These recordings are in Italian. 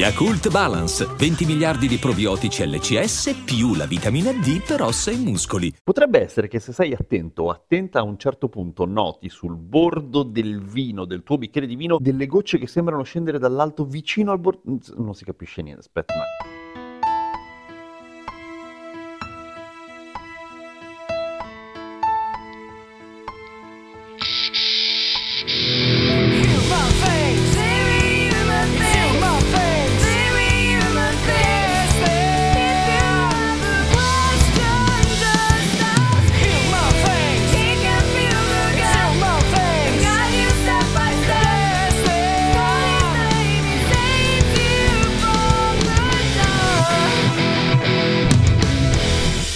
Yakult Balance, 20 miliardi di probiotici LCS più la vitamina D per ossa e muscoli. Potrebbe essere che se sei attento o attenta a un certo punto noti sul bordo del vino, del tuo bicchiere di vino, delle gocce che sembrano scendere dall'alto vicino al bordo... Non si capisce niente, aspetta un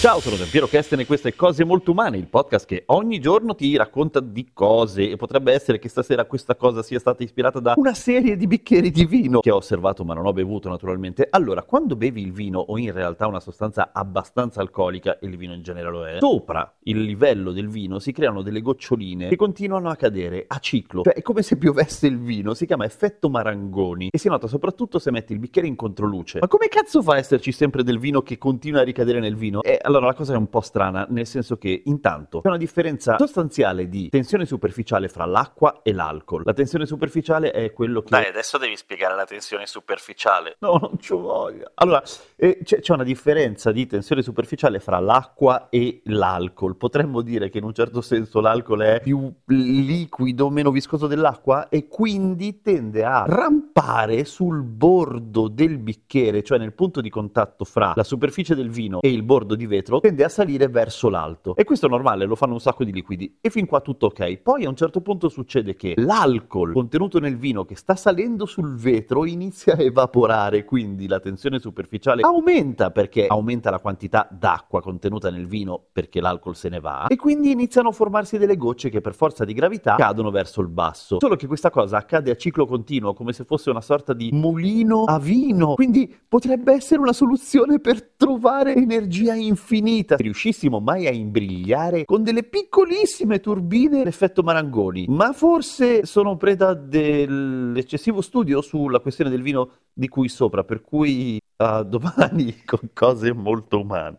Ciao, sono Giampiero Kesten e questo è Cose Molto Umane, il podcast che ogni giorno ti racconta di cose e potrebbe essere che stasera questa cosa sia stata ispirata da una serie di bicchieri di vino che ho osservato ma non ho bevuto naturalmente. Allora, quando bevi il vino o in realtà una sostanza abbastanza alcolica, e il vino in genere lo è, sopra il livello del vino si creano delle goccioline che continuano a cadere a ciclo. Cioè è come se piovesse il vino, si chiama effetto marangoni e si nota soprattutto se metti il bicchiere in controluce. Ma come cazzo fa a esserci sempre del vino che continua a ricadere nel vino? E allora la cosa è un po' strana, nel senso che intanto c'è una differenza sostanziale di tensione superficiale fra l'acqua e l'alcol. La tensione superficiale è quello che... Dai, adesso devi spiegare la tensione superficiale. No, non ci voglio. Allora, eh, c'è, c'è una differenza di tensione superficiale fra l'acqua e l'alcol. Potremmo dire che in un certo senso l'alcol è più liquido, meno viscoso dell'acqua e quindi tende a rampare sul bordo del bicchiere, cioè nel punto di contatto fra la superficie del vino e il bordo di vetro, tende a salire verso l'alto. E questo è normale, lo fanno un sacco di liquidi. E fin qua tutto ok. Poi a un certo punto succede che l'alcol contenuto nel vino che sta salendo sul vetro inizia a evaporare, quindi la tensione superficiale aumenta perché aumenta la quantità d'acqua contenuta nel vino perché l'alcol se ne va e quindi iniziano a formarsi delle gocce che per forza di gravità cadono verso il basso. Solo che questa cosa accade a ciclo continuo, come se fosse una sorta di mulino a vino. Quindi potrebbe essere una soluzione per trovare energia infinita. Se riuscissimo mai a imbrigliare con delle piccolissime turbine l'effetto Marangoni. Ma forse sono preda dell'eccessivo studio sulla questione del vino di cui sopra, per cui a domani con cose molto umane.